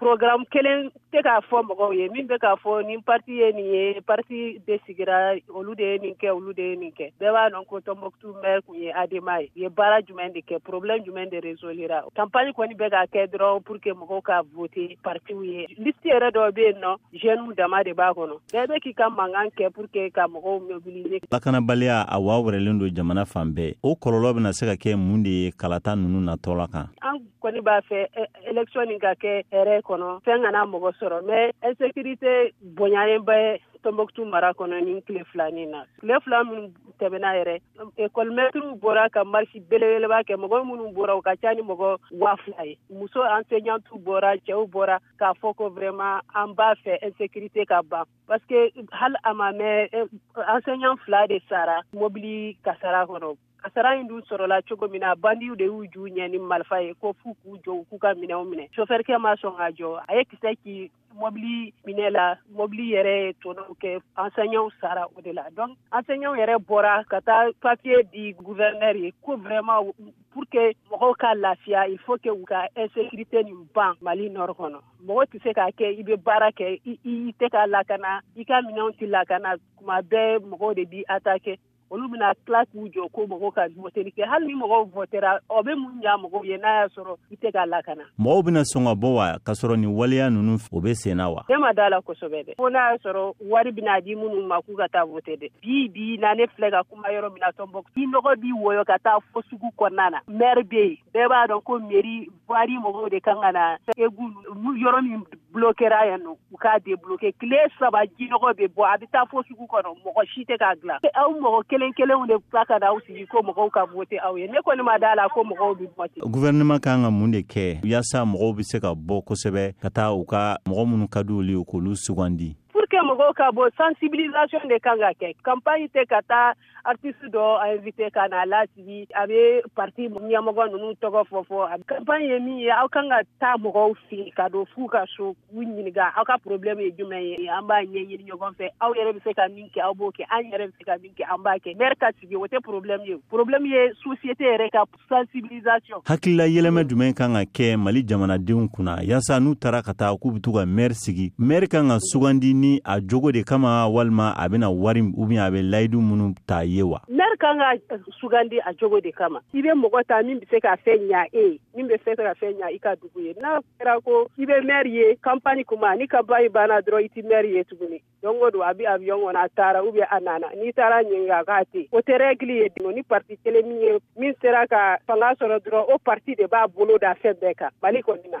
Pkran kelen tɛ k'a fɔ mɔgɔw ye min bɛ k'a fɔ ni pati ye nin ye pati de sigira olu de ye nin kɛ olu de ye nin kɛ bɛɛ b'a dɔn kotɔnmɔtu bɛ tun ye adama ye ye baara jumɛn de kɛ porobibilen jumɛn de resoyera kanpri kɔni bɛ ka kɛ dɔrɔn pur que mɔgɔw ka foote patiw ye misi yɛrɛ dɔ bɛ yen nɔ zw dama de b'a kɔnɔ bɛɛ bɛ k'i ka mankan kɛ pur que ka mɔgɔw ɲɛ lakanabaliya a waa wɛrɛlen don jamana fan bɛɛ o kɔlɔ bɛna na se ka kɛ mun de ye kalata ninnu natɔ la kan kɔni b'a fɛ election nin ka kɛ hɛrɛ kɔnɔ fɛn kana mɔgɔ sɔrɔ mɛ insécurité bonyalenba ye Tombouctou mara kɔnɔ nin tile fila nin na tile fila minnu tɛmɛna yɛrɛ ekɔlimɛtiriw bɔra ka marisi belebeleba kɛ mɔgɔ minnu bɔra u ka ca ni mɔgɔ waa fila ye muso enseignantu bɔra cɛw bɔra k'a fɔ ko vraiment an b'a fɛ insécurité ka ban parce que hali a ma mɛn enseignant fila de sara mobili kasara kɔnɔ kasara in dun sɔrɔla cogo min na bandiw de y'u ju ɲɛ ni marifa ye ko fuu k'u jɔ k'u ka minɛw minɛ sofɛrikɛ ma sɔn ka jɔ a ye kisɛ k'i mɔbili minɛ la mɔbili yɛrɛ ye tɔnɔw kɛ ansɛɲɛw sara o de la donc ansɛɲɛw yɛrɛ bɔra ka taa papiye di guvɛrinɛr ye ko vraiman pour que mɔgɔw ka lafiya il faut que u ka insécurité nin ban mali nɔr kɔnɔ mɔgɔ tɛ se k'a kɛ i bɛ baara kɛ i tɛ ka lakana i ka minɛnw tɛ lakana kuma bɛɛ mɔgɔw de b'i attaquer olu bɛna tila k'u jɔ ko mɔgɔw ka voteli kɛ hali ni mɔgɔw votera o bɛ mun ɲa mɔgɔw ye n'a y'a sɔrɔ i tɛ ka lakana mɔgɔw bɛna sɔn ka bɔ wa k'a sɔrɔ nin waleya ninnu o bɛ sen na wa ne ma da la kosɛbɛ dɛ fo n'a y'a sɔrɔ wari bɛna di minnu ma k'u ka taa vote dɛ bi bi na ne filɛ ka kuma yɔrɔ min na tɔnbɔ ni nɔgɔ b'i wɔyɔ ka taa fo sugu kɔnɔna na mɛri bɛ yen bɛɛ b'a dɔn ko meri wari mɔgɔw de kan ka na egu yɔrɔ min bulo kɛra yan nɔ u k'a de buloke tile saba jinɔgɔ bɛ bɔ a bɛ taa fo sugu kɔnɔ mɔgɔ si tɛ k'a dilan aw mɔgɔ kelen kelenw de ba ka aw sigi ko mɔgɔw ka vote aw ye ne kɔni ma da la ko mɔgɔw bɛ bɔ ten gouvernement kan ka mun de kɛ yaasa mɔgɔw bɛ se ka bɔ kosɛbɛ ka taa u ka mɔgɔ minnu ka di olu ye k'olu sugandi pour que mɔgɔw ka bɔ sensibilisation de kan ka kɛ campagne tɛ ka taa artiste dɔ a invité ka na a lasigi a bɛ parti ɲɛmɔgɔ ninnu tɔgɔ fɔ fɔ a campagne ye min ye aw kan ka taa mɔgɔw fɛ ka don f'u ka so k'u ɲininka aw ka problème ye jumɛn ye an b'a ɲɛɲini ɲɔgɔn fɛ aw yɛrɛ bɛ se ka min kɛ aw b'o kɛ an yɛrɛ bɛ se ka min kɛ an b'a kɛ maire ka sigi o tɛ problème ye problème ye société yɛrɛ ka sensibilisation hakilila yɛlɛmɛ jumɛn kan ka kɛ mali jamanadenw kunna yaasa n'u tara ka taa k'u be to ka mɛri sigi mɛri kan ka sugandi ni a jogo de kama walima a bena wari ubiyɛn a be layidu minw ta ye wa mɛri kan ka sugandi a jogo de kama i be mɔgɔ ta min be se ka fɛn ɲa e ye min be fɛ ka fɛn ɲa i ka dugu ye n'a kɛra ko i be mɛri ye kanpani kuma ni kanpani banna dɔrɔn i tɛ mɛri ye tuguni don go do abi avion wona tara ou bien anana ni tara nyinga ka te o te règle ye dino ni parti kele mi ye min sera ka fanga sɔrɔ dɔrɔn o parti de b'a bolo da fɛn bɛɛ kan mali kɔni na